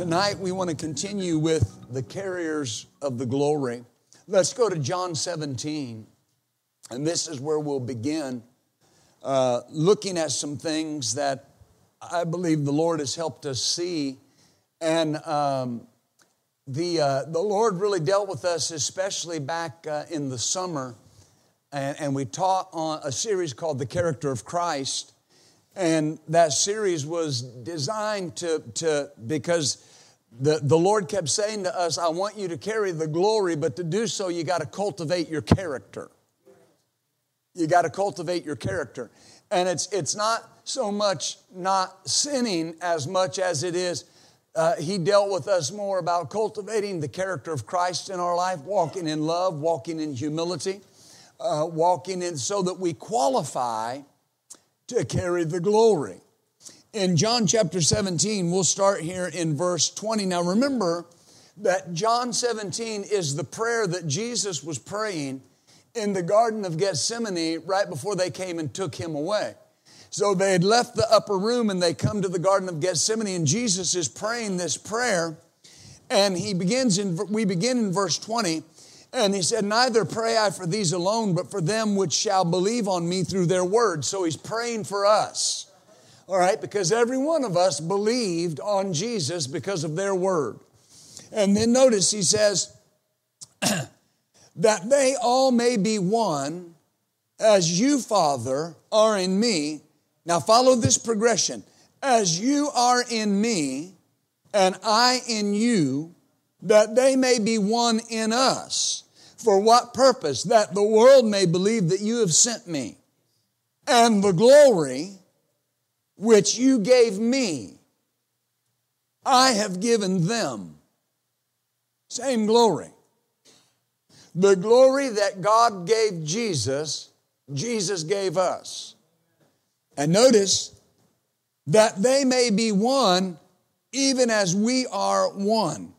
Tonight, we want to continue with the carriers of the glory. Let's go to John 17, and this is where we'll begin uh, looking at some things that I believe the Lord has helped us see. And um, the, uh, the Lord really dealt with us, especially back uh, in the summer. And, and we taught on a series called The Character of Christ. And that series was designed to, to because the, the Lord kept saying to us, I want you to carry the glory, but to do so, you got to cultivate your character. You got to cultivate your character. And it's, it's not so much not sinning as much as it is, uh, He dealt with us more about cultivating the character of Christ in our life, walking in love, walking in humility, uh, walking in so that we qualify to carry the glory in John chapter 17, we'll start here in verse 20. Now remember that John 17 is the prayer that Jesus was praying in the Garden of Gethsemane right before they came and took him away. So they had left the upper room and they come to the Garden of Gethsemane, and Jesus is praying this prayer. And he begins in, we begin in verse 20, and he said, Neither pray I for these alone, but for them which shall believe on me through their word. So he's praying for us all right, because every one of us believed on Jesus because of their word. And then notice he says, that they all may be one as you, Father, are in me. Now follow this progression. As you are in me and I in you, that they may be one in us. For what purpose? That the world may believe that you have sent me. And the glory which you gave me, I have given them. Same glory. The glory that God gave Jesus, Jesus gave us. And notice that they may be one even as we are one.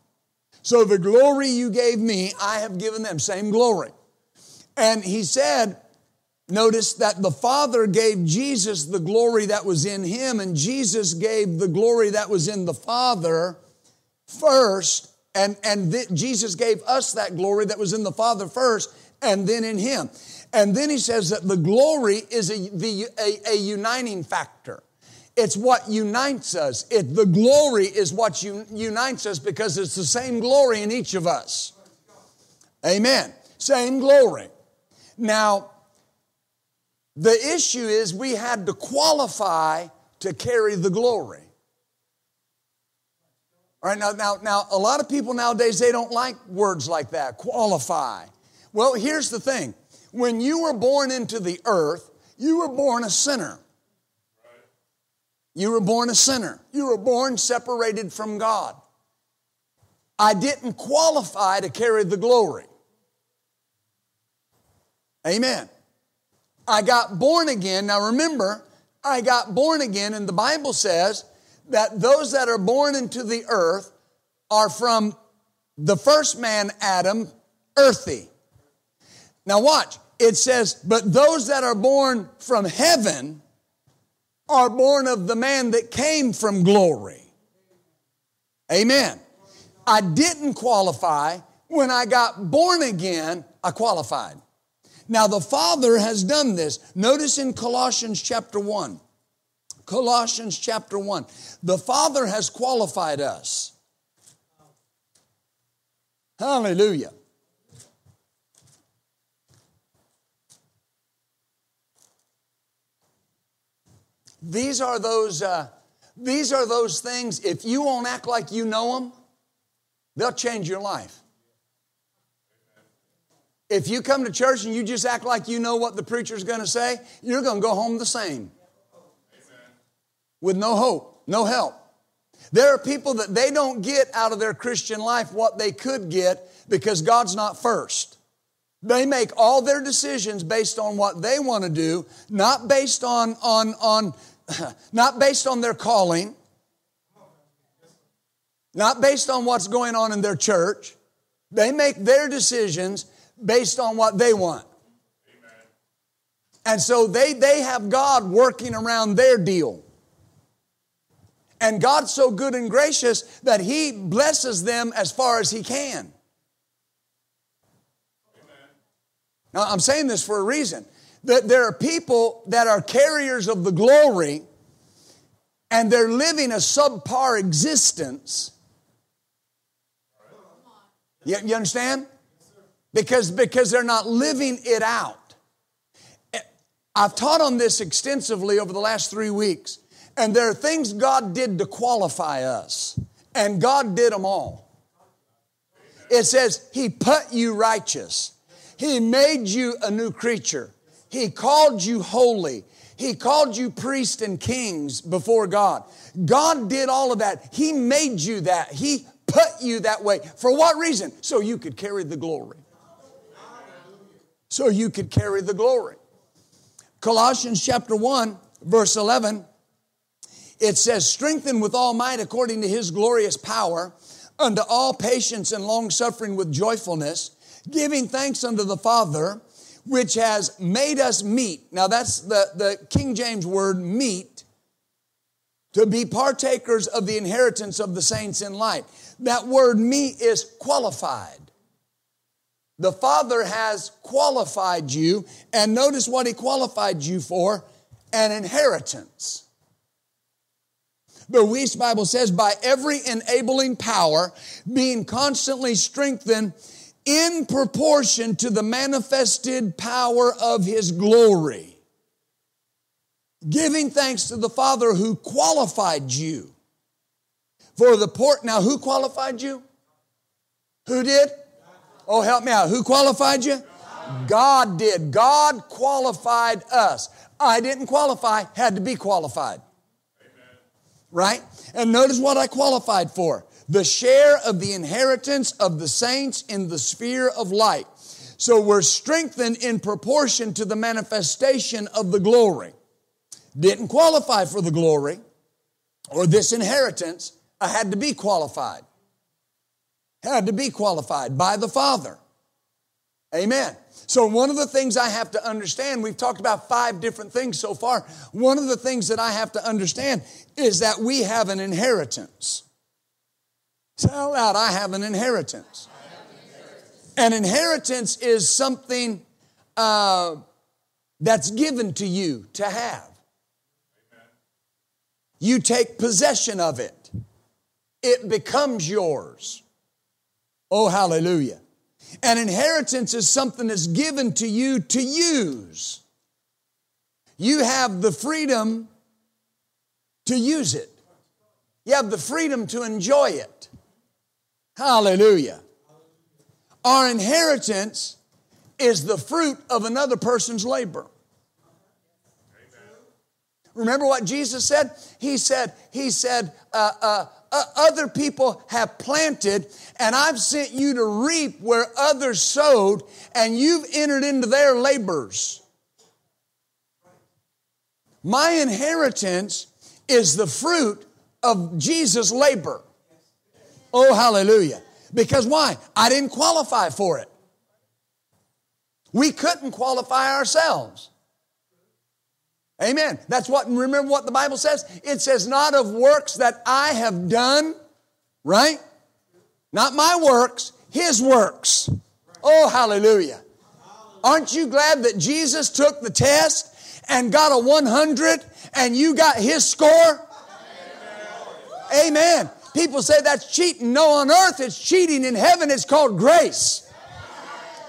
So the glory you gave me, I have given them. Same glory. And he said, Notice that the Father gave Jesus the glory that was in him, and Jesus gave the glory that was in the Father first, and, and th- Jesus gave us that glory that was in the Father first, and then in him. And then he says that the glory is a, the, a, a uniting factor. It's what unites us. It, the glory is what un, unites us because it's the same glory in each of us. Amen. Same glory. Now, the issue is we had to qualify to carry the glory. All right, now, now, now, a lot of people nowadays, they don't like words like that, qualify. Well, here's the thing. When you were born into the earth, you were born a sinner. You were born a sinner. You were born separated from God. I didn't qualify to carry the glory. Amen. I got born again. Now remember, I got born again, and the Bible says that those that are born into the earth are from the first man, Adam, earthy. Now watch. It says, but those that are born from heaven are born of the man that came from glory. Amen. I didn't qualify. When I got born again, I qualified. Now, the Father has done this. Notice in Colossians chapter 1. Colossians chapter 1. The Father has qualified us. Hallelujah. These are those, uh, these are those things, if you won't act like you know them, they'll change your life. If you come to church and you just act like you know what the preacher's going to say, you're going to go home the same. With no hope, no help. There are people that they don't get out of their Christian life what they could get because God's not first. They make all their decisions based on what they want to do, not based on, on, on, not based on their calling, not based on what's going on in their church. They make their decisions based on what they want. And so they, they have God working around their deal. And God's so good and gracious that He blesses them as far as He can. Now, I'm saying this for a reason. That there are people that are carriers of the glory and they're living a subpar existence. You, you understand? Because, because they're not living it out. I've taught on this extensively over the last three weeks. And there are things God did to qualify us, and God did them all. It says, He put you righteous, He made you a new creature, He called you holy, He called you priest and kings before God. God did all of that. He made you that. He put you that way. For what reason? So you could carry the glory. So you could carry the glory. Colossians chapter 1, verse 11 it says, strengthen with all might according to his glorious power, unto all patience and long suffering with joyfulness, giving thanks unto the Father, which has made us meet. Now that's the, the King James word meet, to be partakers of the inheritance of the saints in light. That word meet is qualified. The Father has qualified you, and notice what He qualified you for an inheritance. The Wuest Bible says, by every enabling power, being constantly strengthened in proportion to the manifested power of his glory. Giving thanks to the Father who qualified you for the port. Now, who qualified you? Who did? Oh, help me out. Who qualified you? God did. God qualified us. I didn't qualify, had to be qualified right? And notice what I qualified for the share of the inheritance of the saints in the sphere of light. So we're strengthened in proportion to the manifestation of the glory. Didn't qualify for the glory or this inheritance, I had to be qualified. Had to be qualified by the Father. Amen. So, one of the things I have to understand, we've talked about five different things so far. One of the things that I have to understand is that we have an inheritance. Say out loud, I have an inheritance. An inheritance is something uh, that's given to you to have. You take possession of it, it becomes yours. Oh, hallelujah. An inheritance is something that's given to you to use. You have the freedom to use it. You have the freedom to enjoy it. Hallelujah. Our inheritance is the fruit of another person's labor. Remember what Jesus said? He said, He said, uh, uh, Uh, other people have planted, and I've sent you to reap where others sowed, and you've entered into their labors. My inheritance is the fruit of Jesus' labor. Oh, hallelujah. Because why? I didn't qualify for it. We couldn't qualify ourselves. Amen. That's what, remember what the Bible says? It says, not of works that I have done, right? Not my works, His works. Oh, hallelujah. Aren't you glad that Jesus took the test and got a 100 and you got His score? Amen. People say that's cheating. No, on earth it's cheating. In heaven it's called grace.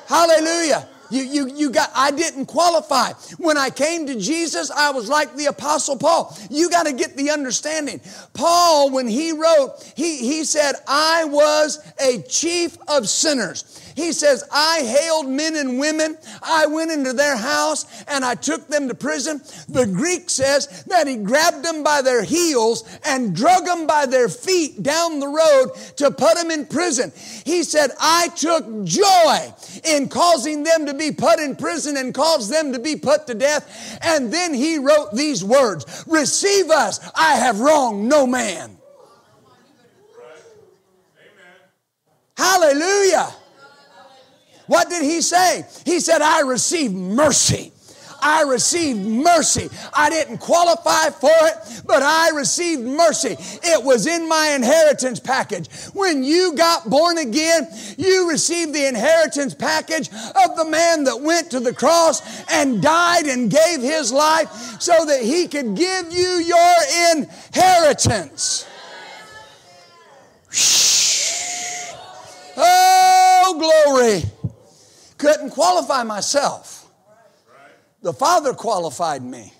Hallelujah. You, you, you got, I didn't qualify. When I came to Jesus, I was like the apostle Paul. You got to get the understanding. Paul, when he wrote, he, he said, I was a chief of sinners. He says, I hailed men and women. I went into their house and I took them to prison. The Greek says that he grabbed them by their heels and drug them by their feet down the road to put them in prison. He said, I took joy in causing them to be put in prison and caused them to be put to death. And then he wrote these words, receive us. I have wronged no man. Hallelujah. What did he say? He said, I received mercy. I received mercy. I didn't qualify for it, but I received mercy. It was in my inheritance package. When you got born again, you received the inheritance package of the man that went to the cross and died and gave his life so that he could give you your inheritance. Oh, glory. Couldn't qualify myself. The Father qualified me.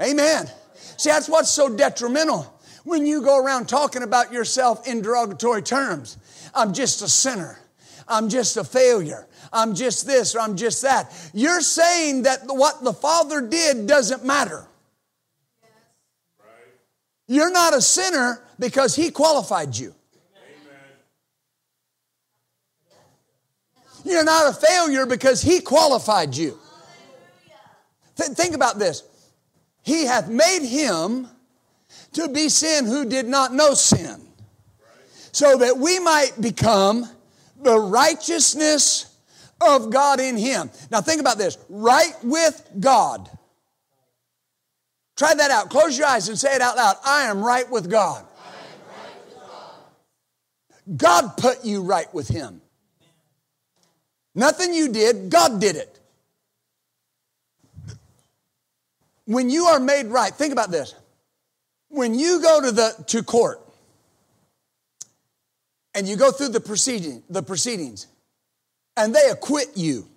Amen. See, that's what's so detrimental when you go around talking about yourself in derogatory terms. I'm just a sinner. I'm just a failure. I'm just this or I'm just that. You're saying that what the Father did doesn't matter. You're not a sinner because He qualified you. You're not a failure because He qualified you. Th- think about this. He hath made him to be sin who did not know sin, so that we might become the righteousness of God in him. Now, think about this right with God. Try that out. Close your eyes and say it out loud. I am right with God. Right with God. God put you right with him. Nothing you did, God did it. When you are made right, think about this. When you go to the to court and you go through the proceeding, the proceedings, and they acquit you.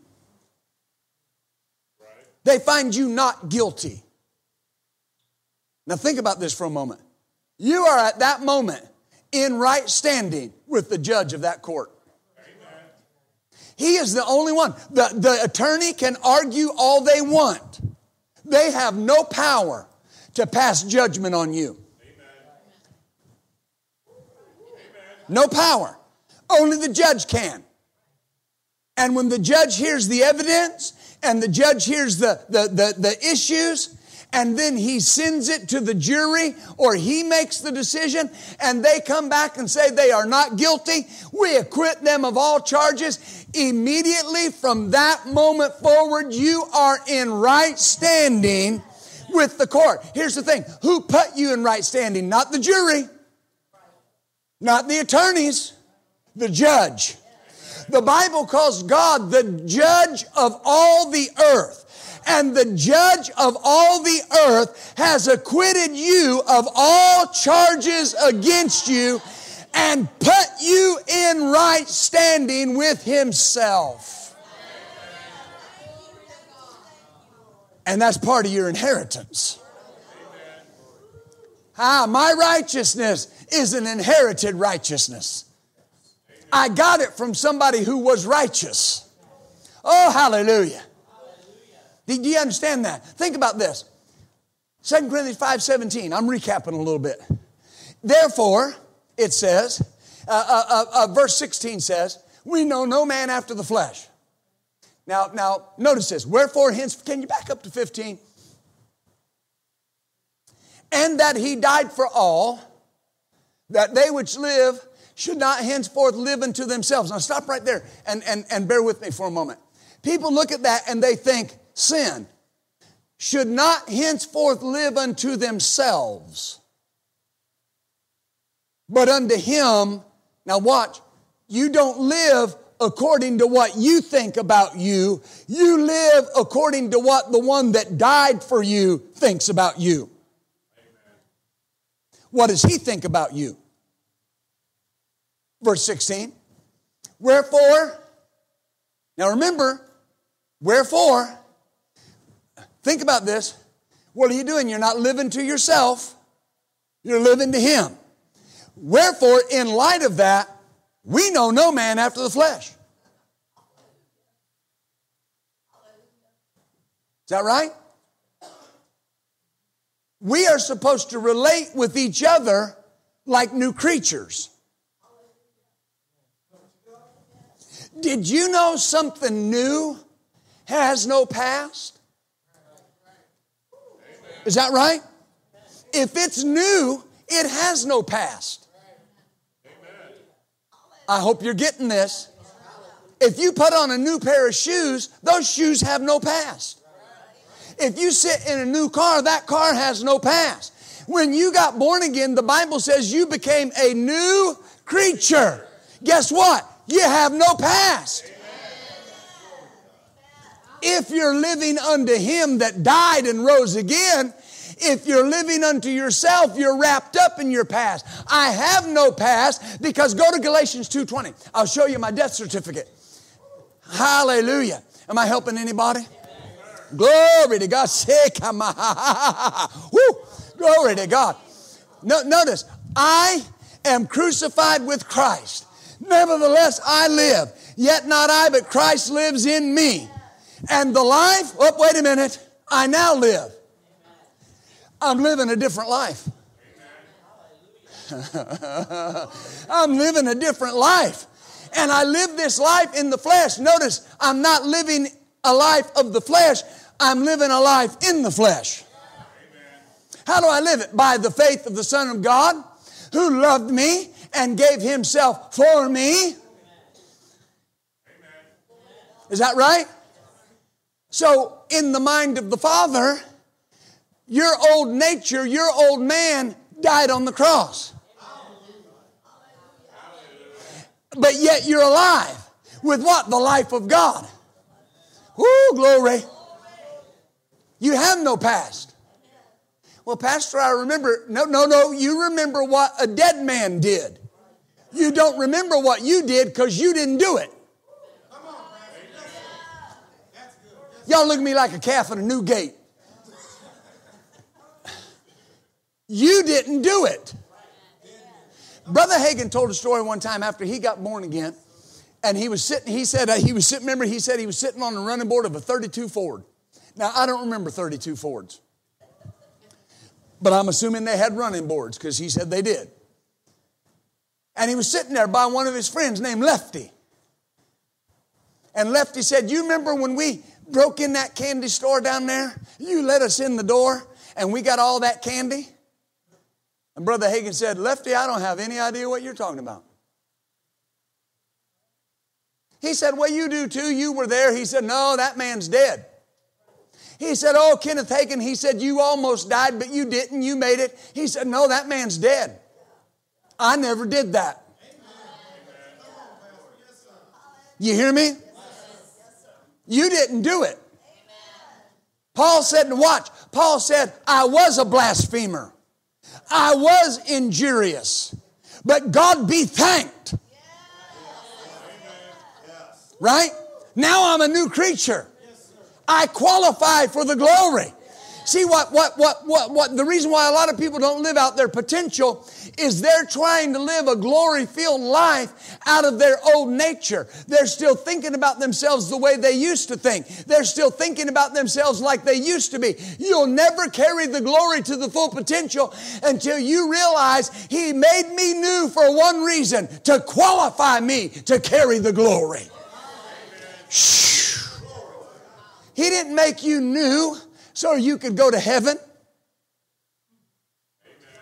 They find you not guilty. Now think about this for a moment. You are at that moment in right standing with the judge of that court. He is the only one. The, the attorney can argue all they want. They have no power to pass judgment on you. No power. Only the judge can. And when the judge hears the evidence and the judge hears the, the, the, the issues, and then he sends it to the jury or he makes the decision and they come back and say they are not guilty, we acquit them of all charges immediately from that moment forward, you are in right standing with the court. Here's the thing who put you in right standing? Not the jury, not the attorneys, the judge. The Bible calls God the judge of all the earth. And the judge of all the earth has acquitted you of all charges against you and put you in right standing with Himself. And that's part of your inheritance. Ah, my righteousness is an inherited righteousness. I got it from somebody who was righteous. Oh, hallelujah. Do you understand that? Think about this. 2 Corinthians 5 17. I'm recapping a little bit. Therefore, it says, uh, uh, uh, uh, verse 16 says, We know no man after the flesh. Now, now, notice this. Wherefore, hence, can you back up to 15? And that he died for all, that they which live should not henceforth live unto themselves. Now, stop right there and, and, and bear with me for a moment. People look at that and they think, sin should not henceforth live unto themselves but unto him, now watch, you don't live according to what you think about you. You live according to what the one that died for you thinks about you. What does he think about you? Verse 16. Wherefore, Now remember, wherefore, think about this. What are you doing? You're not living to yourself, you're living to Him. Wherefore, in light of that, we know no man after the flesh. Is that right? We are supposed to relate with each other like new creatures. Did you know something new has no past? Is that right? If it's new, it has no past. I hope you're getting this. If you put on a new pair of shoes, those shoes have no past. If you sit in a new car, that car has no past. When you got born again, the Bible says you became a new creature. Guess what? You have no past. If you're living unto Him that died and rose again, if you're living unto yourself, you're wrapped up in your past. I have no past because go to Galatians 2:20. I'll show you my death certificate. Hallelujah. Am I helping anybody? Glory to God. Woo! Glory to God. No, notice, I am crucified with Christ. Nevertheless, I live. Yet not I, but Christ lives in me. And the life, oh, wait a minute, I now live. I'm living a different life. I'm living a different life. And I live this life in the flesh. Notice, I'm not living a life of the flesh, I'm living a life in the flesh. How do I live it? By the faith of the Son of God who loved me and gave himself for me. Is that right? So, in the mind of the Father, your old nature, your old man died on the cross. But yet you're alive with what? The life of God. Whoo, glory. You have no past. Well, Pastor, I remember. No, no, no. You remember what a dead man did. You don't remember what you did because you didn't do it. Y'all look at me like a calf at a new gate. You didn't do it. Brother Hagin told a story one time after he got born again, and he was sitting, he said, uh, he was sitting, remember, he said he was sitting on the running board of a 32 Ford. Now, I don't remember 32 Fords, but I'm assuming they had running boards because he said they did. And he was sitting there by one of his friends named Lefty. And Lefty said, You remember when we broke in that candy store down there? You let us in the door and we got all that candy? And Brother Hagin said, Lefty, I don't have any idea what you're talking about. He said, Well, you do too. You were there. He said, No, that man's dead. He said, Oh, Kenneth Hagin, he said, You almost died, but you didn't. You made it. He said, No, that man's dead. I never did that. You hear me? You didn't do it. Paul said, watch, Paul said, I was a blasphemer. I was injurious. But God be thanked. Right? Now I'm a new creature. I qualify for the glory. See what, what, what, what, what, the reason why a lot of people don't live out their potential is they're trying to live a glory filled life out of their old nature. They're still thinking about themselves the way they used to think. They're still thinking about themselves like they used to be. You'll never carry the glory to the full potential until you realize He made me new for one reason to qualify me to carry the glory. Shh. He didn't make you new so you could go to heaven.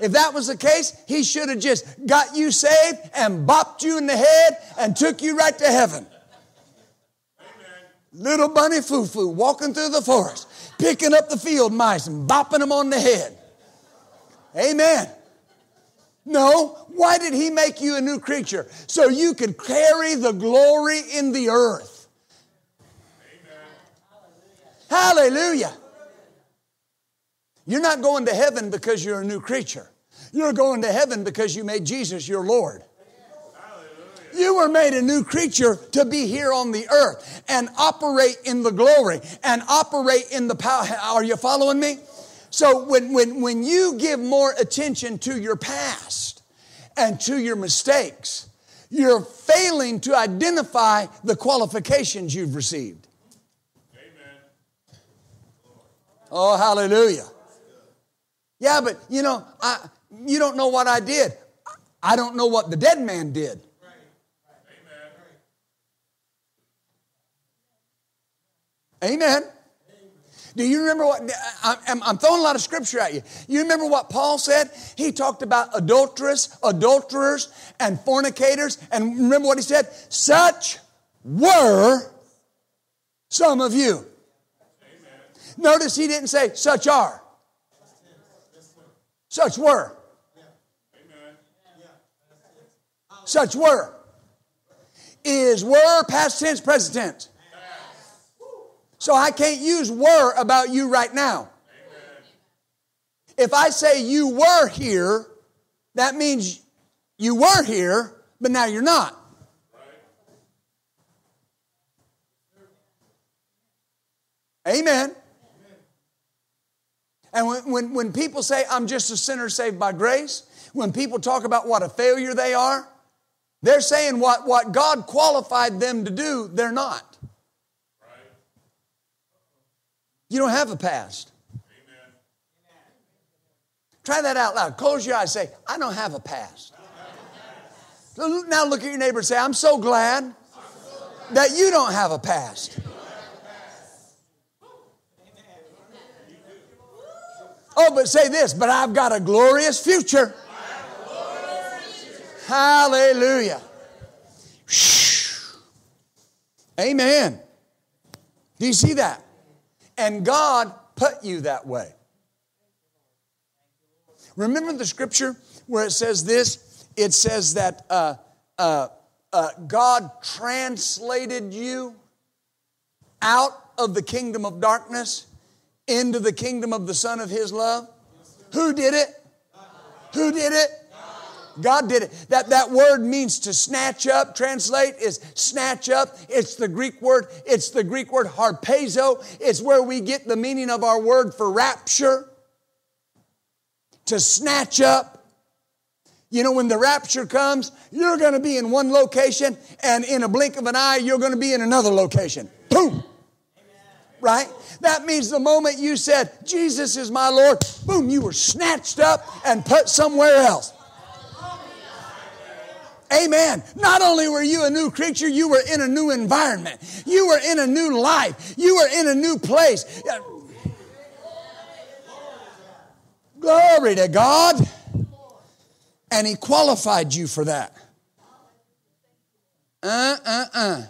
If that was the case, he should have just got you saved and bopped you in the head and took you right to heaven. Amen. Little bunny foo foo walking through the forest, picking up the field mice and bopping them on the head. Amen. No, why did he make you a new creature? So you could carry the glory in the earth. Amen. Hallelujah. You're not going to heaven because you're a new creature. You're going to heaven because you made Jesus your Lord. You were made a new creature to be here on the earth and operate in the glory and operate in the power. Are you following me? So when, when, when you give more attention to your past and to your mistakes, you're failing to identify the qualifications you've received. Amen. Oh, hallelujah. Yeah, but you know, I, you don't know what I did. I don't know what the dead man did. Amen. Amen. Do you remember what? I'm, I'm, throwing a lot of scripture at you. You remember what Paul said? He talked about adulterers, adulterers, and fornicators. And remember what he said? Such were some of you. Amen. Notice he didn't say such are. Such were. Such were. Is were past tense, present tense. So I can't use were about you right now. If I say you were here, that means you were here, but now you're not. Amen. And when, when, when people say, I'm just a sinner saved by grace, when people talk about what a failure they are, they're saying what, what God qualified them to do, they're not. You don't have a past. Amen. Try that out loud. Close your eyes. Say, I don't have a past. Now look at your neighbor and say, I'm so glad that you don't have a past. Oh, but say this, but I've got a glorious future. Hallelujah. Amen. Do you see that? And God put you that way. Remember the scripture where it says this? It says that uh, uh, uh, God translated you out of the kingdom of darkness into the kingdom of the Son of His love. Who did it? Who did it? God did it. That, that word means to snatch up. Translate is snatch up. It's the Greek word. It's the Greek word harpazo. It's where we get the meaning of our word for rapture. To snatch up. You know, when the rapture comes, you're going to be in one location, and in a blink of an eye, you're going to be in another location. Boom. Right? That means the moment you said, Jesus is my Lord, boom, you were snatched up and put somewhere else. Amen. Not only were you a new creature, you were in a new environment. You were in a new life. You were in a new place. Glory to God. And He qualified you for that. Uh, uh, uh.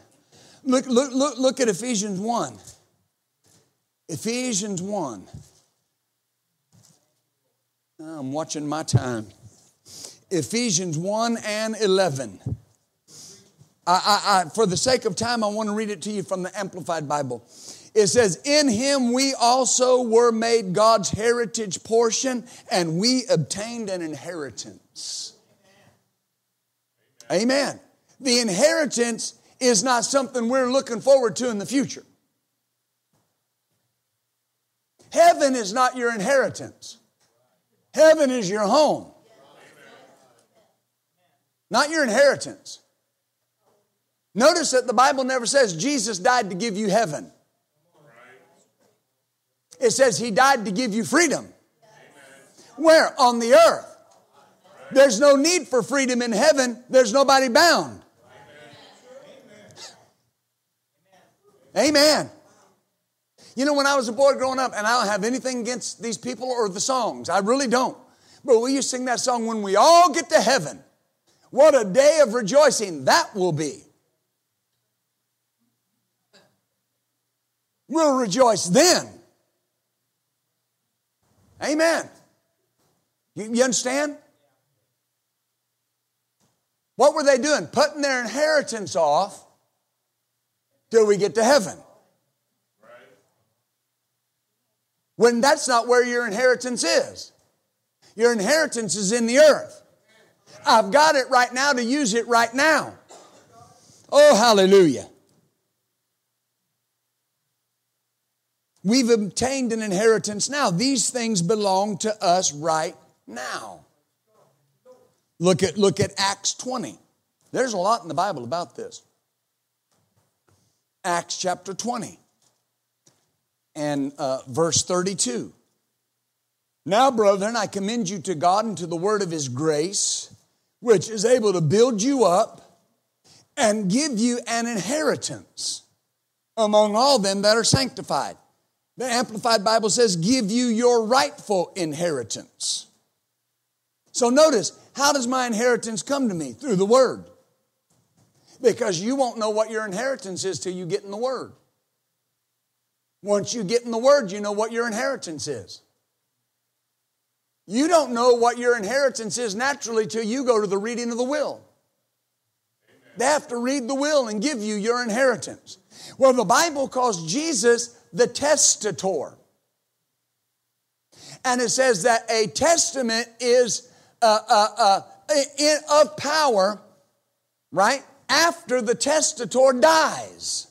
Look, look, look, look at Ephesians 1. Ephesians 1. Ah, I'm watching my time. Ephesians 1 and 11. I, I, I, for the sake of time, I want to read it to you from the Amplified Bible. It says, In him we also were made God's heritage portion, and we obtained an inheritance. Amen. Amen. The inheritance is not something we're looking forward to in the future. Heaven is not your inheritance, heaven is your home not your inheritance. Notice that the Bible never says Jesus died to give you heaven. It says he died to give you freedom. Where? On the earth. There's no need for freedom in heaven. There's nobody bound. Amen. You know, when I was a boy growing up, and I don't have anything against these people or the songs, I really don't. But used to sing that song when we all get to heaven. What a day of rejoicing that will be. We'll rejoice then. Amen. You, you understand? What were they doing? Putting their inheritance off till we get to heaven. When that's not where your inheritance is. Your inheritance is in the earth. I've got it right now to use it right now. Oh, hallelujah. We've obtained an inheritance now. These things belong to us right now. Look at, look at Acts 20. There's a lot in the Bible about this. Acts chapter 20 and uh, verse 32. Now, brethren, I commend you to God and to the word of his grace, which is able to build you up and give you an inheritance among all them that are sanctified. The Amplified Bible says, give you your rightful inheritance. So notice, how does my inheritance come to me? Through the Word. Because you won't know what your inheritance is till you get in the Word. Once you get in the Word, you know what your inheritance is. You don't know what your inheritance is naturally till you go to the reading of the will. They have to read the will and give you your inheritance. Well, the Bible calls Jesus the testator. And it says that a testament is uh, uh, uh, of power, right, after the testator dies.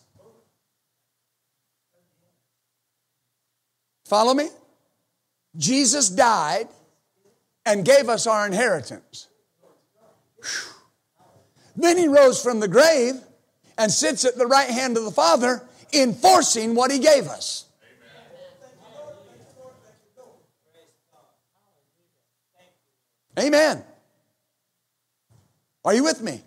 Follow me? Jesus died and gave us our inheritance. Whew. Then he rose from the grave and sits at the right hand of the Father, enforcing what he gave us. Amen. Are you with me?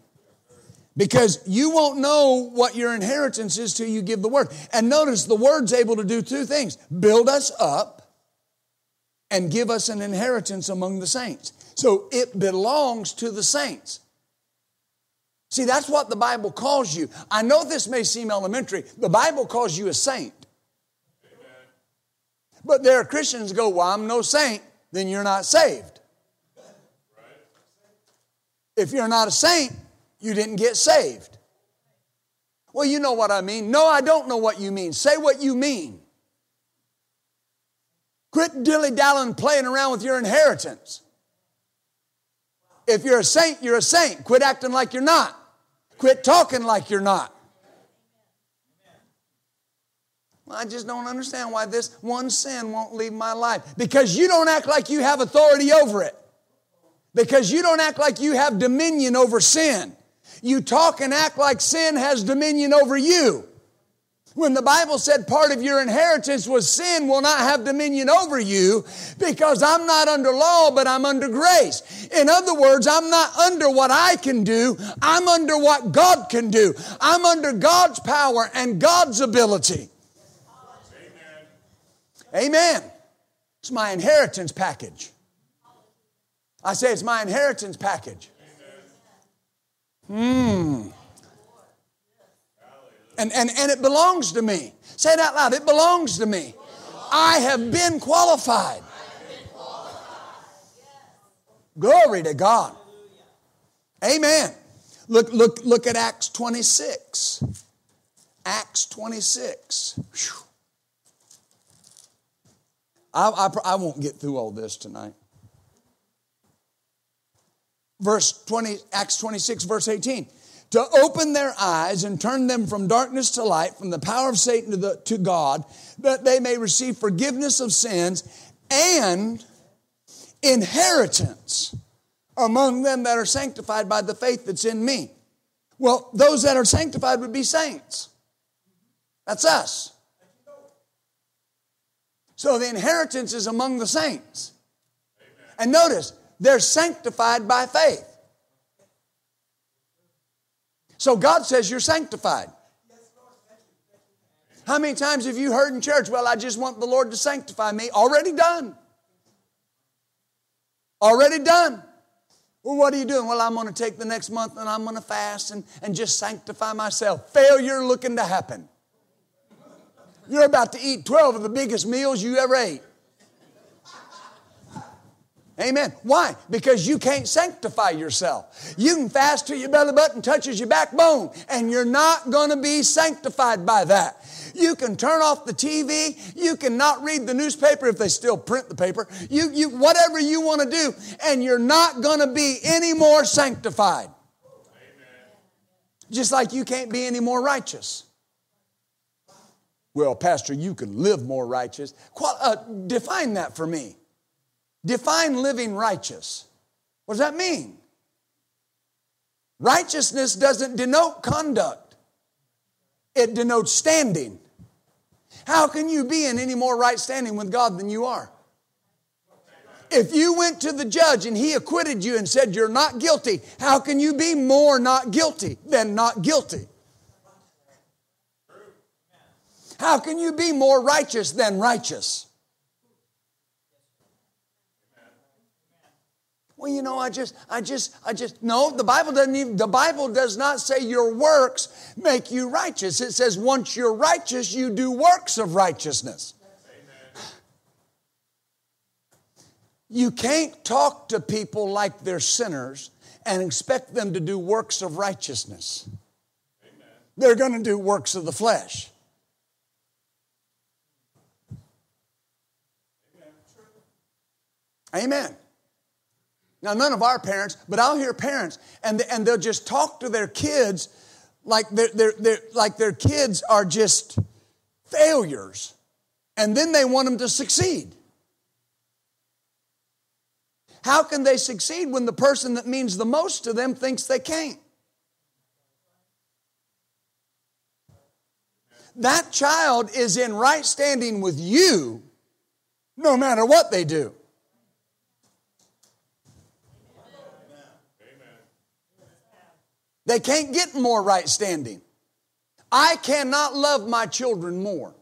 Because you won't know what your inheritance is till you give the word. And notice the word's able to do two things build us up and give us an inheritance among the saints. So it belongs to the saints. See, that's what the Bible calls you. I know this may seem elementary. The Bible calls you a saint. But there are Christians go, Well, I'm no saint, then you're not saved. If you're not a saint, you didn't get saved. Well, you know what I mean. No, I don't know what you mean. Say what you mean. Quit dilly dallying playing around with your inheritance. If you're a saint, you're a saint. Quit acting like you're not. Quit talking like you're not. Well, I just don't understand why this one sin won't leave my life. Because you don't act like you have authority over it. Because you don't act like you have dominion over sin. You talk and act like sin has dominion over you. When the Bible said part of your inheritance was sin will not have dominion over you because I'm not under law, but I'm under grace. In other words, I'm not under what I can do. I'm under what God can do. I'm under God's power and God's ability. Amen. Amen. It's my inheritance package. I say it's my inheritance package. Hmm and, and, and it belongs to me. Say it out loud. It belongs to me. I have been qualified. Glory to God. Amen. Look, look, look at Acts 26. Acts 26. I, I, I won't get through all this tonight. Verse 20, Acts 26, verse 18 to open their eyes and turn them from darkness to light, from the power of Satan to, the, to God, that they may receive forgiveness of sins and inheritance among them that are sanctified by the faith that's in me. Well, those that are sanctified would be saints. That's us. So the inheritance is among the saints. And notice, they're sanctified by faith. So God says you're sanctified. How many times have you heard in church, well, I just want the Lord to sanctify me? Already done. Already done. Well, what are you doing? Well, I'm going to take the next month and I'm going to fast and, and just sanctify myself. Failure looking to happen. You're about to eat 12 of the biggest meals you ever ate. Amen. Why? Because you can't sanctify yourself. You can fast till your belly button touches your backbone, and you're not going to be sanctified by that. You can turn off the TV. You can not read the newspaper if they still print the paper. You, you, whatever you want to do, and you're not going to be any more sanctified. Amen. Just like you can't be any more righteous. Well, Pastor, you can live more righteous. Qual- uh, define that for me. Define living righteous. What does that mean? Righteousness doesn't denote conduct, it denotes standing. How can you be in any more right standing with God than you are? If you went to the judge and he acquitted you and said you're not guilty, how can you be more not guilty than not guilty? How can you be more righteous than righteous? Well, you know, I just, I just, I just, no, the Bible doesn't even, the Bible does not say your works make you righteous. It says once you're righteous, you do works of righteousness. You can't talk to people like they're sinners and expect them to do works of righteousness. Amen. They're going to do works of the flesh. Amen. Amen. Now, none of our parents, but I'll hear parents, and, and they'll just talk to their kids like, they're, they're, they're, like their kids are just failures. And then they want them to succeed. How can they succeed when the person that means the most to them thinks they can't? That child is in right standing with you no matter what they do. They can't get more right standing. I cannot love my children more.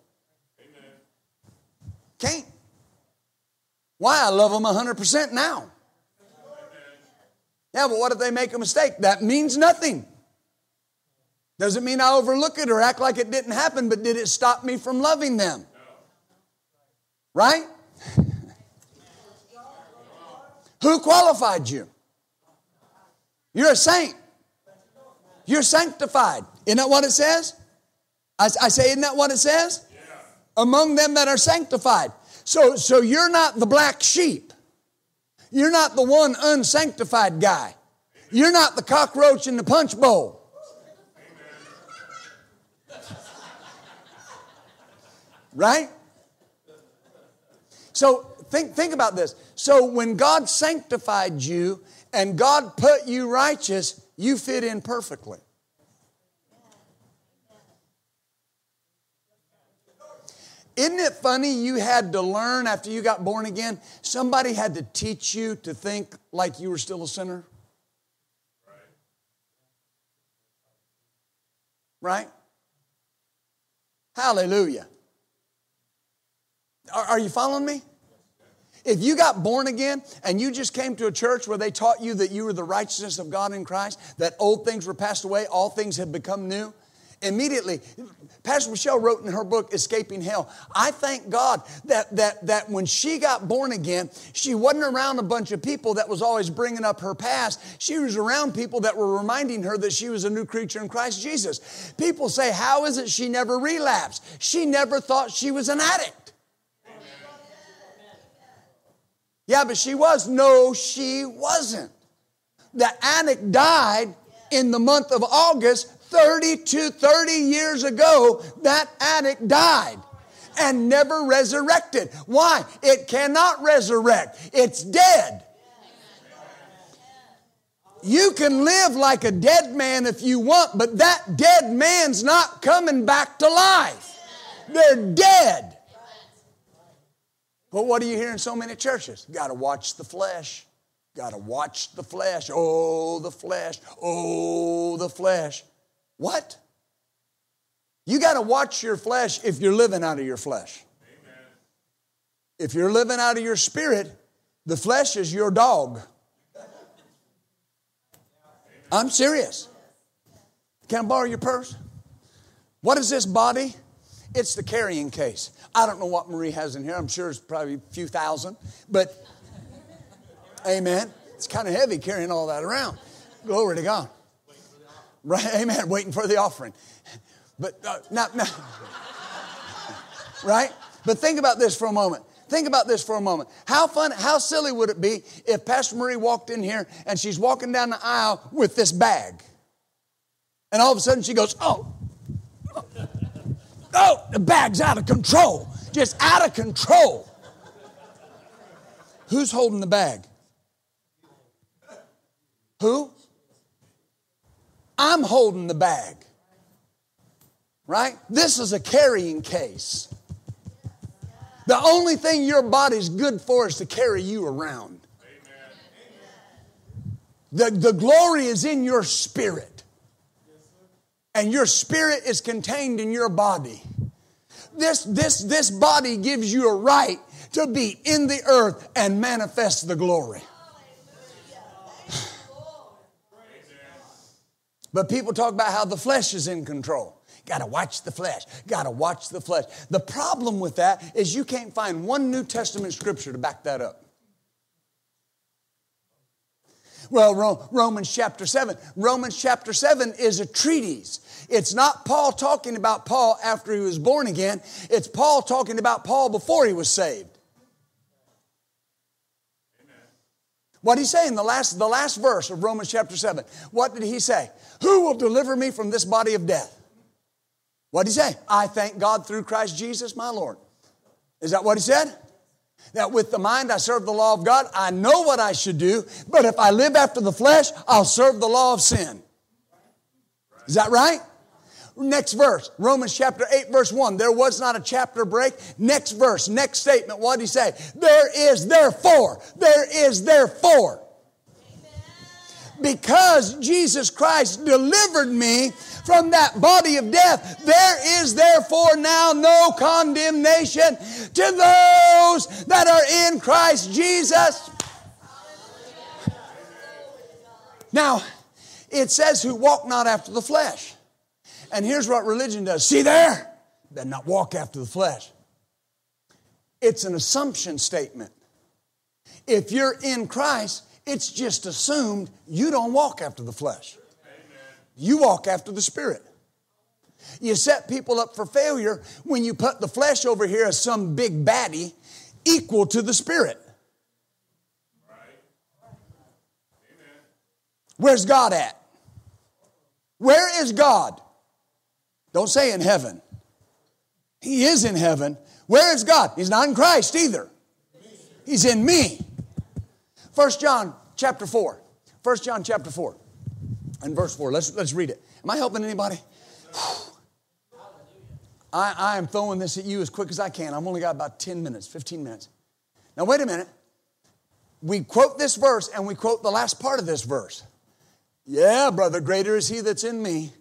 Can't. Why? I love them 100% now. Yeah, but what if they make a mistake? That means nothing. Doesn't mean I overlook it or act like it didn't happen, but did it stop me from loving them? Right? Who qualified you? You're a saint. You're sanctified. Isn't that what it says? I, I say, isn't that what it says? Yeah. Among them that are sanctified. So, so you're not the black sheep. You're not the one unsanctified guy. You're not the cockroach in the punch bowl. Right? So think, think about this. So when God sanctified you and God put you righteous, you fit in perfectly. Isn't it funny you had to learn after you got born again? Somebody had to teach you to think like you were still a sinner? Right? Hallelujah. Are, are you following me? If you got born again and you just came to a church where they taught you that you were the righteousness of God in Christ, that old things were passed away, all things have become new, immediately, Pastor Michelle wrote in her book, Escaping Hell, I thank God that, that, that when she got born again, she wasn't around a bunch of people that was always bringing up her past. She was around people that were reminding her that she was a new creature in Christ Jesus. People say, How is it she never relapsed? She never thought she was an addict. Yeah, but she was. No, she wasn't. The addict died in the month of August 30 to 30 years ago. That addict died and never resurrected. Why? It cannot resurrect, it's dead. You can live like a dead man if you want, but that dead man's not coming back to life. They're dead. What do you hear in so many churches? Got to watch the flesh. Got to watch the flesh. Oh, the flesh. Oh, the flesh. What? You got to watch your flesh if you're living out of your flesh. Amen. If you're living out of your spirit, the flesh is your dog. I'm serious. Can I borrow your purse? What is this body? It's the carrying case. I don't know what Marie has in here. I'm sure it's probably a few thousand, but amen. It's kind of heavy carrying all that around. Glory to God. Right, amen. Waiting for the offering. But uh, now, now right? But think about this for a moment. Think about this for a moment. How fun, how silly would it be if Pastor Marie walked in here and she's walking down the aisle with this bag? And all of a sudden she goes, Oh, oh, the bag's out of control. Just out of control. Who's holding the bag? Who? I'm holding the bag. Right? This is a carrying case. The only thing your body's good for is to carry you around. The, the glory is in your spirit. And your spirit is contained in your body. This, this, this body gives you a right to be in the earth and manifest the glory. But people talk about how the flesh is in control. Got to watch the flesh. Got to watch the flesh. The problem with that is you can't find one New Testament scripture to back that up. Well, Romans chapter 7. Romans chapter 7 is a treatise. It's not Paul talking about Paul after he was born again, it's Paul talking about Paul before he was saved. What did he say in the last, the last verse of Romans chapter 7? What did he say? Who will deliver me from this body of death? What did he say? I thank God through Christ Jesus my Lord. Is that what he said? That with the mind I serve the law of God. I know what I should do, but if I live after the flesh, I'll serve the law of sin. Is that right? Next verse, Romans chapter 8, verse 1. There was not a chapter break. Next verse, next statement. What did he say? There is therefore, there is therefore. Because Jesus Christ delivered me from that body of death, there is therefore now no condemnation to those that are in Christ Jesus. Now, it says, who walk not after the flesh. And here's what religion does see there? Then not walk after the flesh. It's an assumption statement. If you're in Christ, it's just assumed you don't walk after the flesh. You walk after the Spirit. You set people up for failure when you put the flesh over here as some big baddie equal to the Spirit. Where's God at? Where is God? Don't say in heaven. He is in heaven. Where is God? He's not in Christ either. He's in me. First John chapter 4. First John chapter 4 and verse 4. Let's, let's read it. Am I helping anybody? I, I am throwing this at you as quick as I can. I've only got about 10 minutes, 15 minutes. Now, wait a minute. We quote this verse and we quote the last part of this verse. Yeah, brother, greater is he that's in me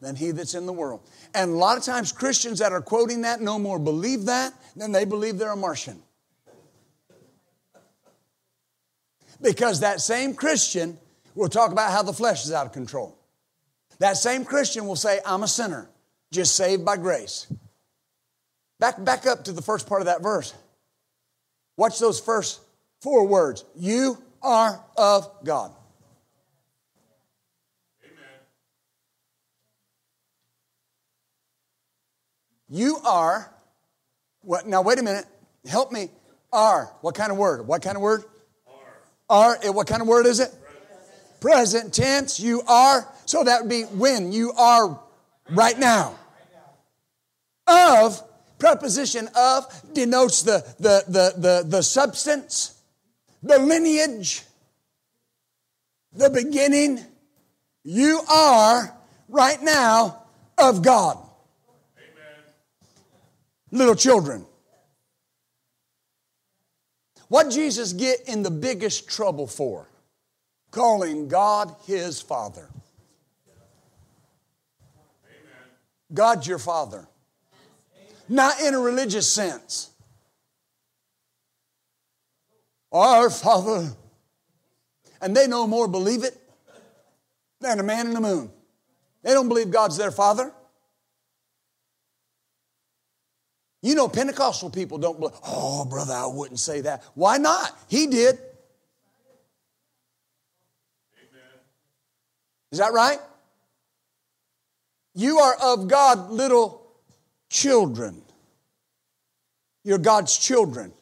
than he that's in the world. And a lot of times Christians that are quoting that no more believe that than they believe they're a Martian. Because that same Christian will talk about how the flesh is out of control. That same Christian will say, I'm a sinner, just saved by grace. Back, back up to the first part of that verse. Watch those first four words. You are of God. You are, what, now wait a minute, help me. Are, what kind of word? What kind of word? Are. Are, what kind of word is it? Present, Present tense, you are. So that would be when you are right now. Of, preposition of denotes the, the, the, the, the substance, the lineage, the beginning. You are right now of God little children. What Jesus get in the biggest trouble for? Calling God his Father. God's your Father. Not in a religious sense. Our Father. And they no more believe it than a man in the moon. They don't believe God's their Father. You know, Pentecostal people don't believe, oh, brother, I wouldn't say that. Why not? He did. Amen. Is that right? You are of God, little children. You're God's children.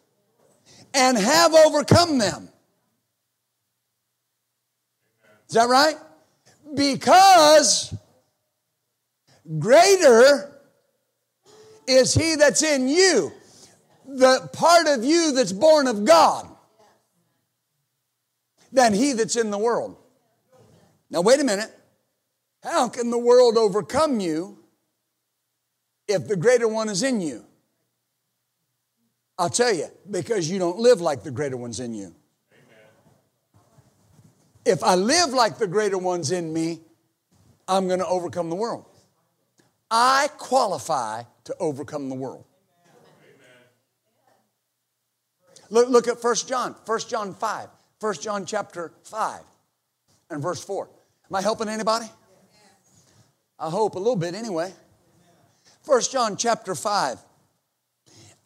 And have overcome them. Is that right? Because Greater is he that's in you, the part of you that's born of God, than he that's in the world. Now, wait a minute. How can the world overcome you if the greater one is in you? I'll tell you, because you don't live like the greater one's in you. If I live like the greater one's in me, I'm going to overcome the world. I qualify to overcome the world. Look, look at 1 John, 1 John 5, 1 John chapter 5 and verse 4. Am I helping anybody? I hope a little bit anyway. 1 John chapter 5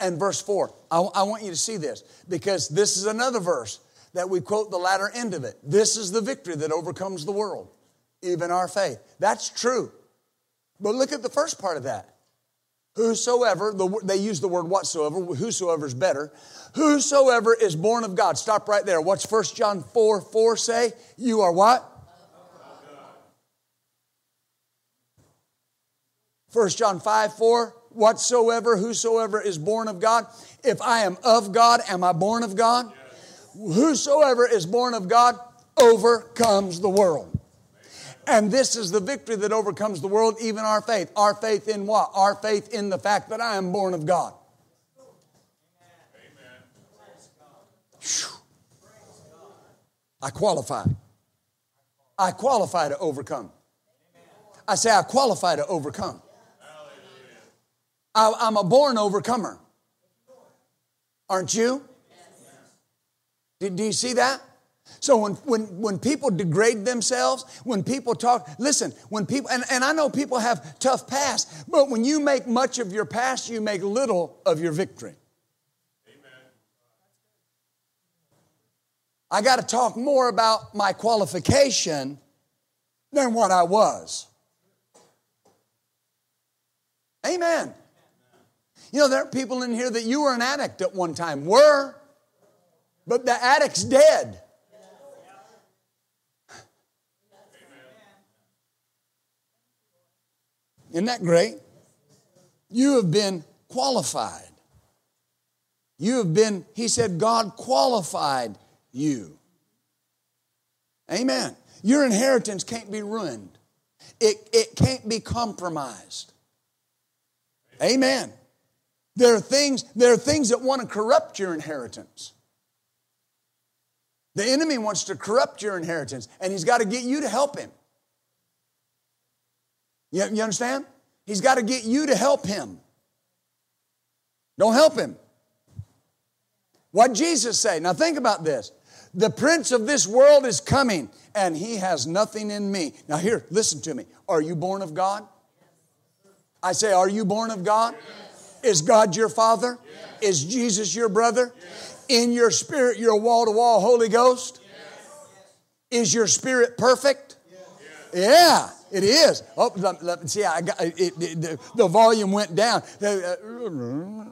and verse 4. I, I want you to see this because this is another verse that we quote the latter end of it. This is the victory that overcomes the world, even our faith. That's true. But look at the first part of that. Whosoever, the, they use the word whatsoever, whosoever is better. Whosoever is born of God. Stop right there. What's 1 John 4 4 say? You are what? 1 John 5 4 whatsoever, whosoever is born of God. If I am of God, am I born of God? Yes. Whosoever is born of God overcomes the world. And this is the victory that overcomes the world, even our faith. Our faith in what? Our faith in the fact that I am born of God. I qualify. I qualify to overcome. I say I qualify to overcome. I, am a born overcomer. Aren't you? Do, do you see that? So when, when, when people degrade themselves, when people talk, listen, when people, and, and I know people have tough past, but when you make much of your past, you make little of your victory. Amen. I got to talk more about my qualification than what I was. Amen. You know, there are people in here that you were an addict at one time, were, but the addict's dead. Isn't that great? You have been qualified. You have been, he said, God qualified you. Amen. Your inheritance can't be ruined, it, it can't be compromised. Amen. There are things, there are things that want to corrupt your inheritance. The enemy wants to corrupt your inheritance, and he's got to get you to help him. You, you understand? He's got to get you to help him. Don't help him. What Jesus say? Now think about this. The prince of this world is coming, and he has nothing in me. Now here, listen to me. Are you born of God? I say, are you born of God? Yes. Is God your Father? Yes. Is Jesus your brother? Yes. In your spirit, you're wall to wall Holy Ghost? Is your spirit perfect? Yeah, it is. Oh, let, let, see, I got it, it, the, the, volume went down. Uh,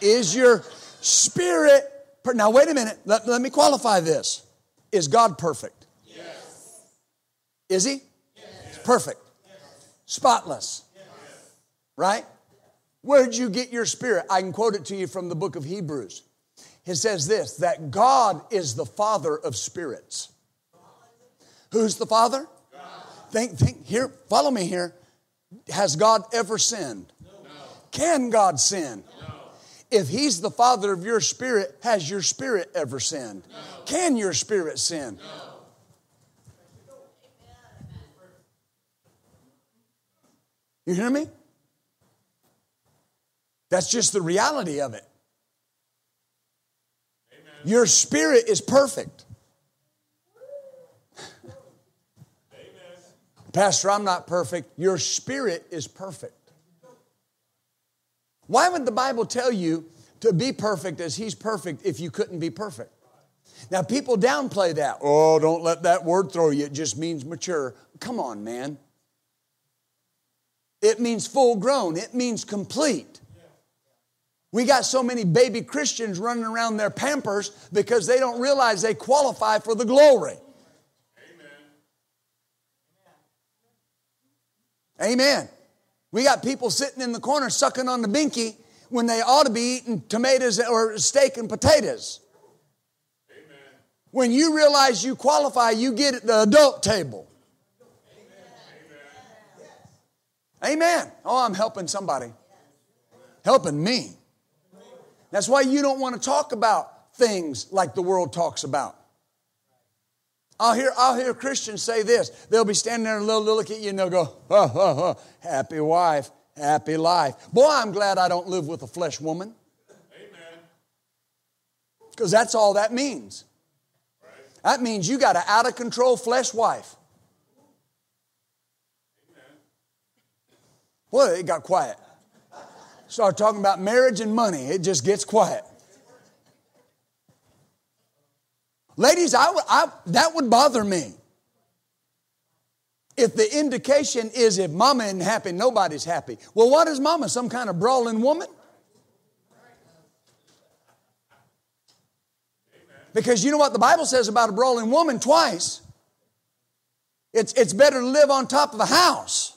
is your spirit now? Wait a minute. Let, let me qualify this. Is God perfect? Yes. Is He? Yes. Perfect. Yes. Spotless. Yes. Right? Where'd you get your spirit? I can quote it to you from the book of Hebrews. It says this that God is the Father of spirits. Who's the Father? Think, think, here, follow me here. Has God ever sinned? No. Can God sin? No. If He's the Father of your spirit, has your spirit ever sinned? No. Can your spirit sin? You hear me? That's just the reality of it. Amen. Your spirit is perfect. Pastor, I'm not perfect. Your spirit is perfect. Why would the Bible tell you to be perfect as He's perfect if you couldn't be perfect? Now, people downplay that. Oh, don't let that word throw you. It just means mature. Come on, man. It means full grown, it means complete. We got so many baby Christians running around their pampers because they don't realize they qualify for the glory. Amen. We got people sitting in the corner sucking on the binky when they ought to be eating tomatoes or steak and potatoes. Amen. When you realize you qualify, you get at the adult table. Amen. Amen. Oh, I'm helping somebody. Helping me. That's why you don't want to talk about things like the world talks about. I'll hear, I'll hear Christians say this. They'll be standing there and they'll look at you and they'll go, oh, oh, oh, happy wife, happy life. Boy, I'm glad I don't live with a flesh woman. Amen. Because that's all that means. Right. That means you got an out of control flesh wife. Amen. Well, it got quiet. Start talking about marriage and money, it just gets quiet. Ladies, I, I, that would bother me. If the indication is if mama isn't happy, nobody's happy. Well, what is mama? Some kind of brawling woman? Because you know what the Bible says about a brawling woman twice. It's, it's better to live on top of a house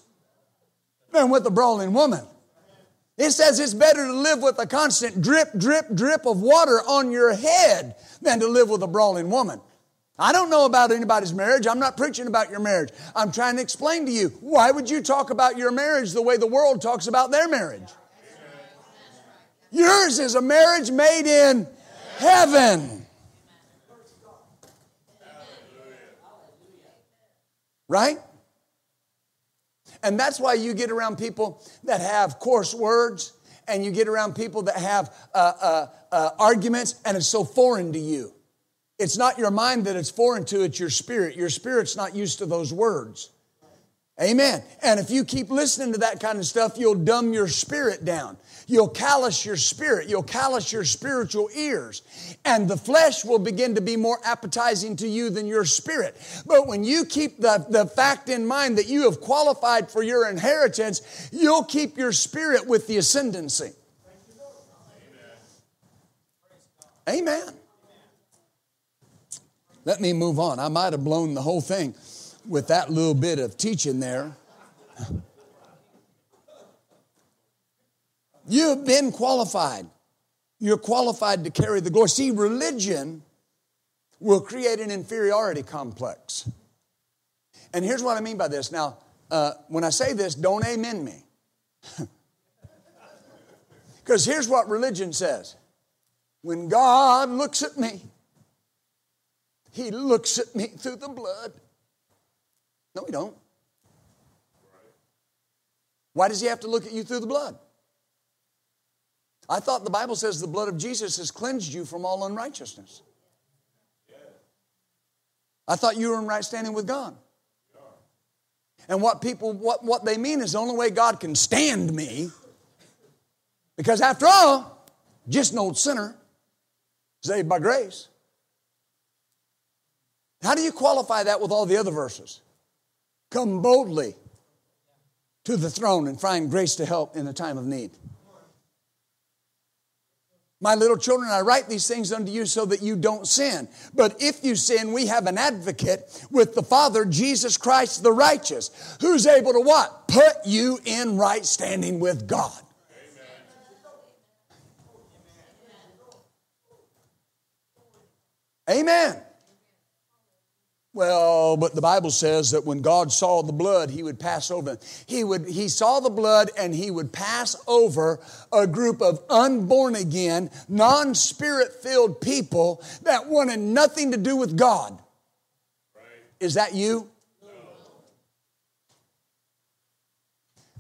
than with a brawling woman. It says it's better to live with a constant drip, drip, drip of water on your head than to live with a brawling woman. I don't know about anybody's marriage. I'm not preaching about your marriage. I'm trying to explain to you why would you talk about your marriage the way the world talks about their marriage? Yours is a marriage made in heaven. Right? And that's why you get around people that have coarse words and you get around people that have uh, uh, uh, arguments and it's so foreign to you. It's not your mind that it's foreign to, it's your spirit. Your spirit's not used to those words. Amen. And if you keep listening to that kind of stuff, you'll dumb your spirit down. You'll callous your spirit. You'll callous your spiritual ears. And the flesh will begin to be more appetizing to you than your spirit. But when you keep the, the fact in mind that you have qualified for your inheritance, you'll keep your spirit with the ascendancy. Amen. Let me move on. I might have blown the whole thing with that little bit of teaching there. You have been qualified. You're qualified to carry the glory. See, religion will create an inferiority complex. And here's what I mean by this. Now, uh, when I say this, don't amen me. Because here's what religion says when God looks at me, He looks at me through the blood. No, He don't. Why does He have to look at you through the blood? I thought the Bible says the blood of Jesus has cleansed you from all unrighteousness. I thought you were in right standing with God. And what people, what, what they mean is the only way God can stand me, because after all, just an old sinner, saved by grace. How do you qualify that with all the other verses? Come boldly to the throne and find grace to help in the time of need. My little children, I write these things unto you so that you don't sin. But if you sin, we have an advocate with the Father, Jesus Christ the righteous, who's able to what? Put you in right standing with God. Amen. Amen. Well, but the Bible says that when God saw the blood, he would pass over. He would he saw the blood and he would pass over a group of unborn again, non-spirit filled people that wanted nothing to do with God. Right. Is that you? No.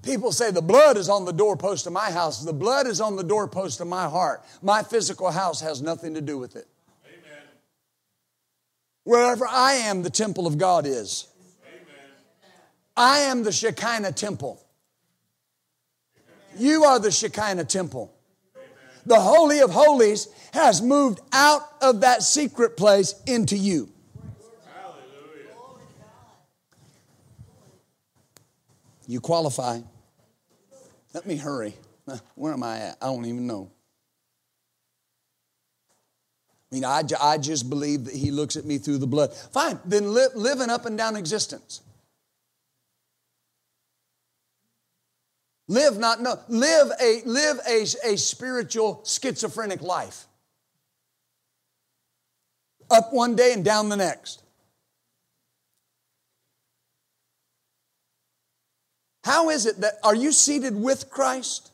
People say the blood is on the doorpost of my house. The blood is on the doorpost of my heart. My physical house has nothing to do with it. Wherever I am, the temple of God is. I am the Shekinah temple. You are the Shekinah temple. The Holy of Holies has moved out of that secret place into you. You qualify. Let me hurry. Where am I at? I don't even know. I mean, I, I just believe that he looks at me through the blood. Fine, then live, live an up and down existence. Live not no live a live a, a spiritual schizophrenic life. Up one day and down the next. How is it that are you seated with Christ?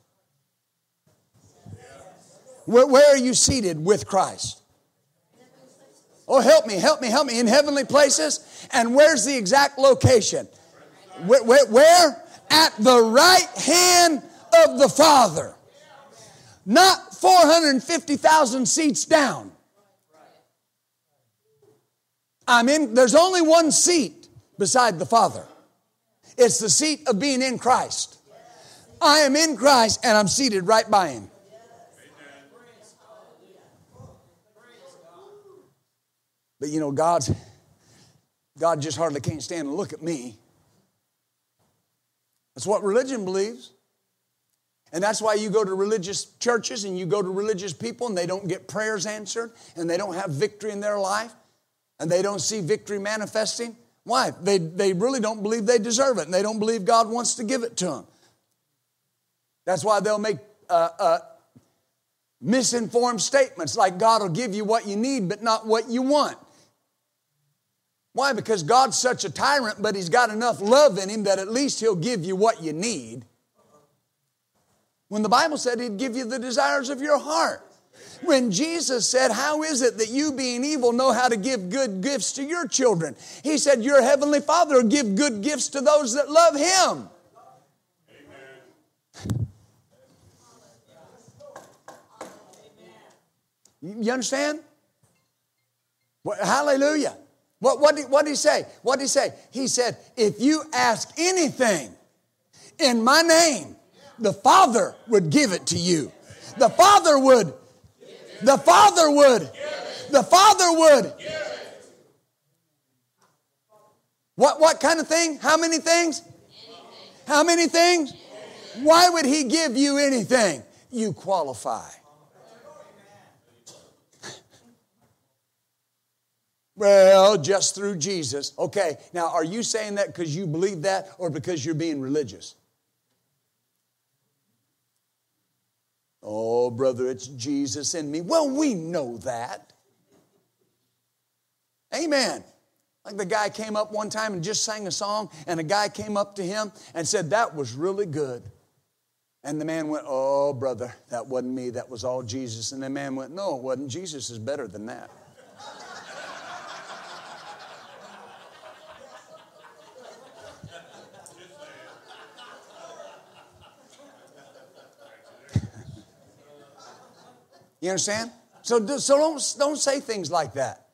Where, where are you seated with Christ? Oh, help me, help me, help me. In heavenly places? And where's the exact location? Where? where, where? At the right hand of the Father. Not 450,000 seats down. I'm in, there's only one seat beside the Father. It's the seat of being in Christ. I am in Christ and I'm seated right by Him. But you know, God's God just hardly can't stand and look at me. That's what religion believes. And that's why you go to religious churches and you go to religious people and they don't get prayers answered and they don't have victory in their life and they don't see victory manifesting. Why? They, they really don't believe they deserve it and they don't believe God wants to give it to them. That's why they'll make uh, uh, misinformed statements like God will give you what you need but not what you want. Why? Because God's such a tyrant, but He's got enough love in Him that at least He'll give you what you need. When the Bible said He'd give you the desires of your heart. When Jesus said, How is it that you, being evil, know how to give good gifts to your children? He said, Your heavenly Father will give good gifts to those that love Him. Amen. You understand? Hallelujah. What, what, did, what did he say? What did he say? He said, If you ask anything in my name, the Father would give it to you. The Father would. The Father would. The Father would. What, what kind of thing? How many things? How many things? Why would He give you anything? You qualify. Well, just through Jesus. Okay, now are you saying that because you believe that or because you're being religious? Oh, brother, it's Jesus in me. Well, we know that. Amen. Like the guy came up one time and just sang a song, and a guy came up to him and said, That was really good. And the man went, Oh, brother, that wasn't me. That was all Jesus. And the man went, No, it wasn't. Jesus is better than that. You understand? So, so don't, don't say things like that.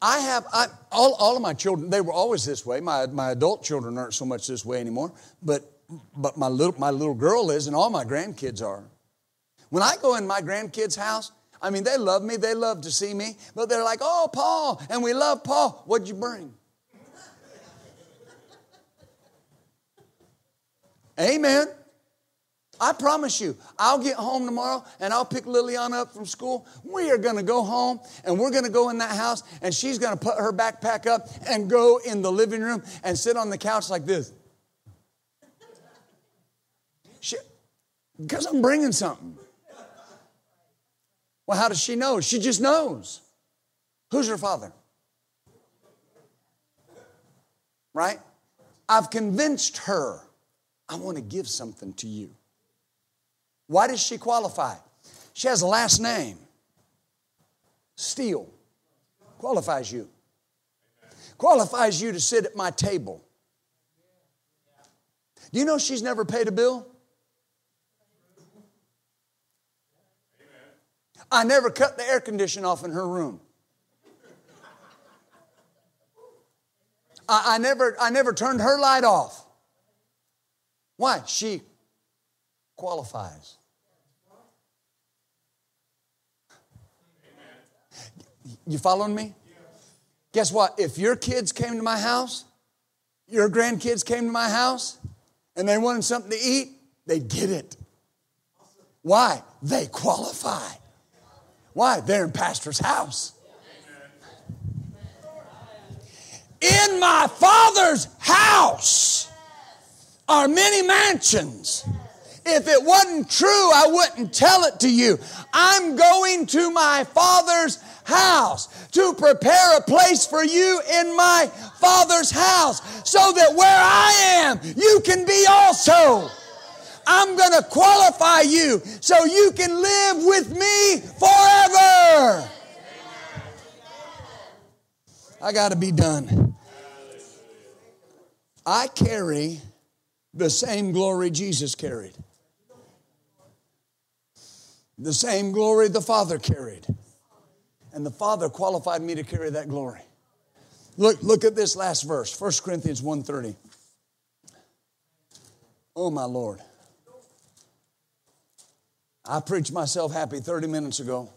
I have, I, all, all of my children, they were always this way. My, my adult children aren't so much this way anymore, but, but my, little, my little girl is, and all my grandkids are. When I go in my grandkids' house, I mean, they love me, they love to see me, but they're like, oh, Paul, and we love Paul. What'd you bring? Amen. I promise you, I'll get home tomorrow and I'll pick Liliana up from school. We are going to go home and we're going to go in that house and she's going to put her backpack up and go in the living room and sit on the couch like this. Because I'm bringing something. Well, how does she know? She just knows. Who's her father? Right? I've convinced her I want to give something to you. Why does she qualify? She has a last name. Steele qualifies you. Qualifies you to sit at my table. Do you know she's never paid a bill? I never cut the air condition off in her room. I, I, never, I never turned her light off. Why? She qualifies. You following me? Guess what? If your kids came to my house, your grandkids came to my house, and they wanted something to eat, they'd get it. Why? They qualify. Why? They're in pastor's house. In my father's house are many mansions. If it wasn't true, I wouldn't tell it to you. I'm going to my Father's house to prepare a place for you in my Father's house so that where I am, you can be also. I'm going to qualify you so you can live with me forever. I got to be done. I carry the same glory Jesus carried, the same glory the Father carried. And the Father qualified me to carry that glory. Look, look at this last verse, 1 Corinthians 1.30. Oh my Lord. I preached myself happy 30 minutes ago.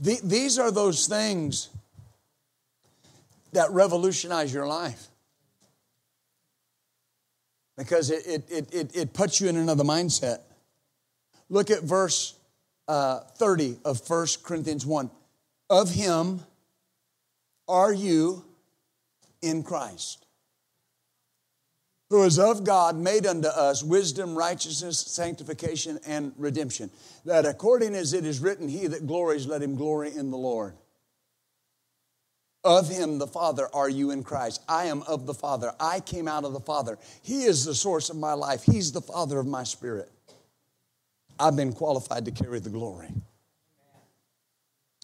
these are those things that revolutionize your life because it, it, it, it, puts you in another mindset. Look at verse uh, 30 of 1 Corinthians 1. Of him are you in Christ, who is of God, made unto us wisdom, righteousness, sanctification, and redemption. That according as it is written, He that glories, let him glory in the Lord. Of him, the Father, are you in Christ. I am of the Father. I came out of the Father. He is the source of my life. He's the Father of my spirit. I've been qualified to carry the glory.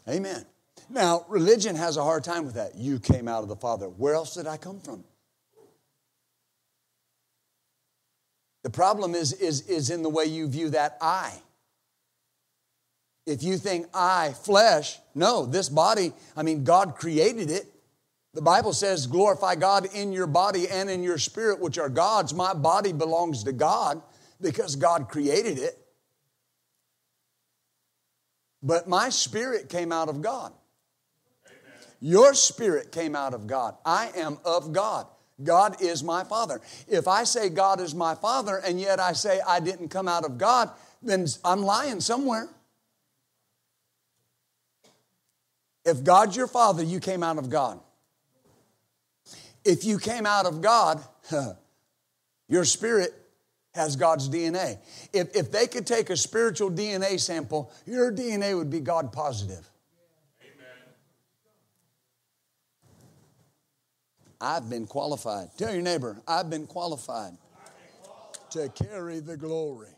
Amen. Now, religion has a hard time with that. You came out of the Father. Where else did I come from? The problem is, is, is in the way you view that I. If you think I, flesh, no, this body, I mean, God created it. The Bible says, glorify God in your body and in your spirit, which are God's. My body belongs to God because God created it. But my spirit came out of God. Your spirit came out of God. I am of God. God is my Father. If I say God is my Father and yet I say I didn't come out of God, then I'm lying somewhere. If God's your Father, you came out of God. If you came out of God, your spirit has God's DNA. If, if they could take a spiritual DNA sample, your DNA would be God positive. Amen. I've been qualified. Tell your neighbor, I've been qualified, to carry the glory.